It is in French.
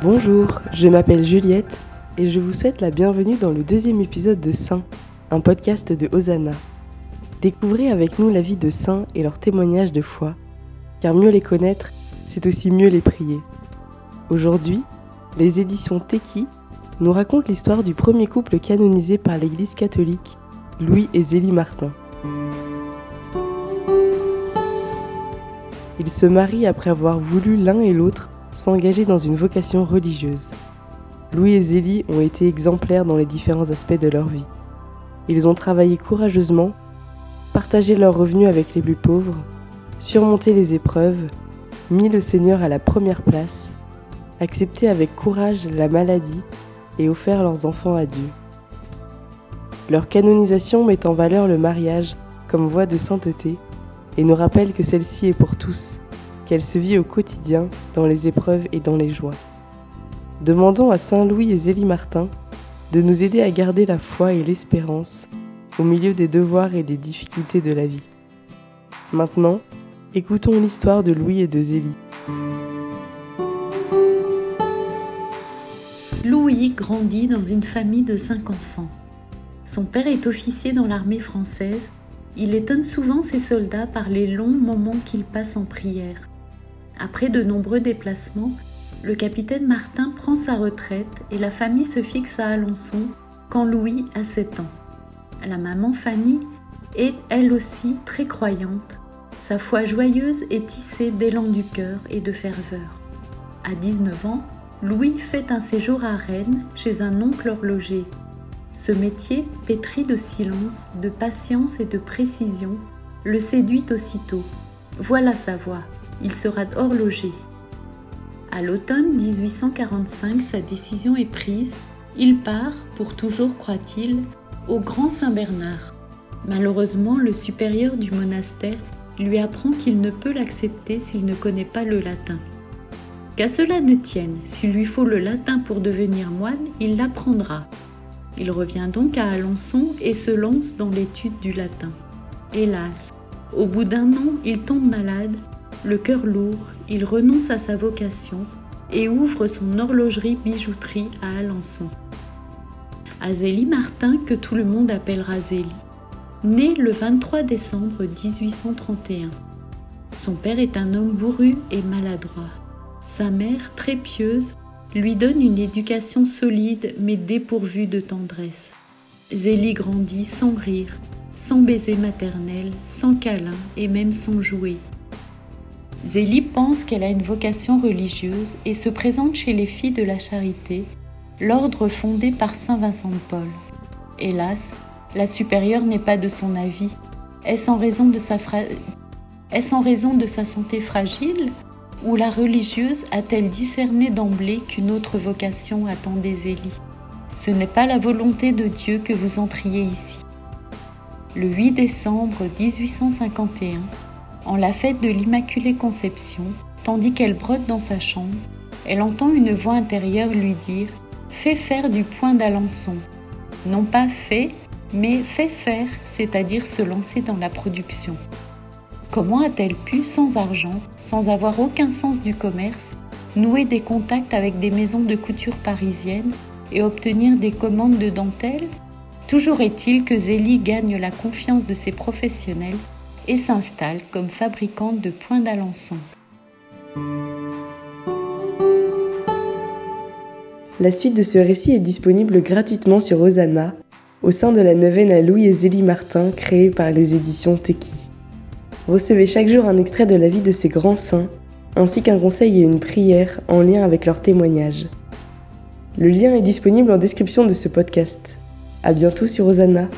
Bonjour, je m'appelle Juliette et je vous souhaite la bienvenue dans le deuxième épisode de Saint, un podcast de Hosanna. Découvrez avec nous la vie de saints et leurs témoignages de foi, car mieux les connaître, c'est aussi mieux les prier. Aujourd'hui, les éditions Teki nous racontent l'histoire du premier couple canonisé par l'Église catholique, Louis et Zélie Martin. Ils se marient après avoir voulu l'un et l'autre s'engager dans une vocation religieuse. Louis et Zélie ont été exemplaires dans les différents aspects de leur vie. Ils ont travaillé courageusement, partagé leurs revenus avec les plus pauvres, surmonté les épreuves, mis le Seigneur à la première place, accepté avec courage la maladie et offert leurs enfants à Dieu. Leur canonisation met en valeur le mariage comme voie de sainteté et nous rappelle que celle-ci est pour tous, qu'elle se vit au quotidien dans les épreuves et dans les joies. Demandons à Saint Louis et Zélie Martin de nous aider à garder la foi et l'espérance au milieu des devoirs et des difficultés de la vie. Maintenant, écoutons l'histoire de Louis et de Zélie. Louis grandit dans une famille de cinq enfants. Son père est officier dans l'armée française. Il étonne souvent ses soldats par les longs moments qu'il passe en prière. Après de nombreux déplacements, le capitaine Martin prend sa retraite et la famille se fixe à Alençon quand Louis a 7 ans. La maman Fanny est elle aussi très croyante. Sa foi joyeuse est tissée d'élan du cœur et de ferveur. À 19 ans, Louis fait un séjour à Rennes chez un oncle horloger. Ce métier, pétri de silence, de patience et de précision, le séduit aussitôt. Voilà sa voie, il sera horloger. À l'automne 1845, sa décision est prise. Il part, pour toujours croit-il, au Grand Saint-Bernard. Malheureusement, le supérieur du monastère lui apprend qu'il ne peut l'accepter s'il ne connaît pas le latin. Qu'à cela ne tienne, s'il lui faut le latin pour devenir moine, il l'apprendra. Il revient donc à Alençon et se lance dans l'étude du latin. Hélas, au bout d'un an, il tombe malade, le cœur lourd, il renonce à sa vocation et ouvre son horlogerie-bijouterie à Alençon. Azélie Martin, que tout le monde appellera Zélie, né le 23 décembre 1831. Son père est un homme bourru et maladroit. Sa mère, très pieuse, lui donne une éducation solide mais dépourvue de tendresse. Zélie grandit sans rire, sans baiser maternel, sans câlin et même sans jouet. Zélie pense qu'elle a une vocation religieuse et se présente chez les filles de la charité, l'ordre fondé par Saint Vincent de Paul. Hélas, la supérieure n'est pas de son avis. Est-ce en raison de sa, santé fragile? Ou la religieuse a-t-elle discerné d'emblée qu'une autre vocation attendait Zélie? Ce n'est pas la volonté de Dieu que vous entriez ici. Le 8 décembre 1851, en la fête de l'Immaculée Conception, tandis qu'elle brotte dans sa chambre, elle entend une voix intérieure lui dire Fais faire du point d'Alençon. Non pas fait, mais fait faire, c'est-à-dire se lancer dans la production. Comment a-t-elle pu, sans argent, sans avoir aucun sens du commerce, nouer des contacts avec des maisons de couture parisiennes et obtenir des commandes de dentelle Toujours est-il que Zélie gagne la confiance de ses professionnels et s'installe comme fabricante de points d'Alençon. La suite de ce récit est disponible gratuitement sur Hosanna, au sein de la neuvaine à Louis et Zélie Martin créée par les éditions Teki. Recevez chaque jour un extrait de la vie de ces grands saints, ainsi qu'un conseil et une prière en lien avec leur témoignage. Le lien est disponible en description de ce podcast. À bientôt sur Hosanna.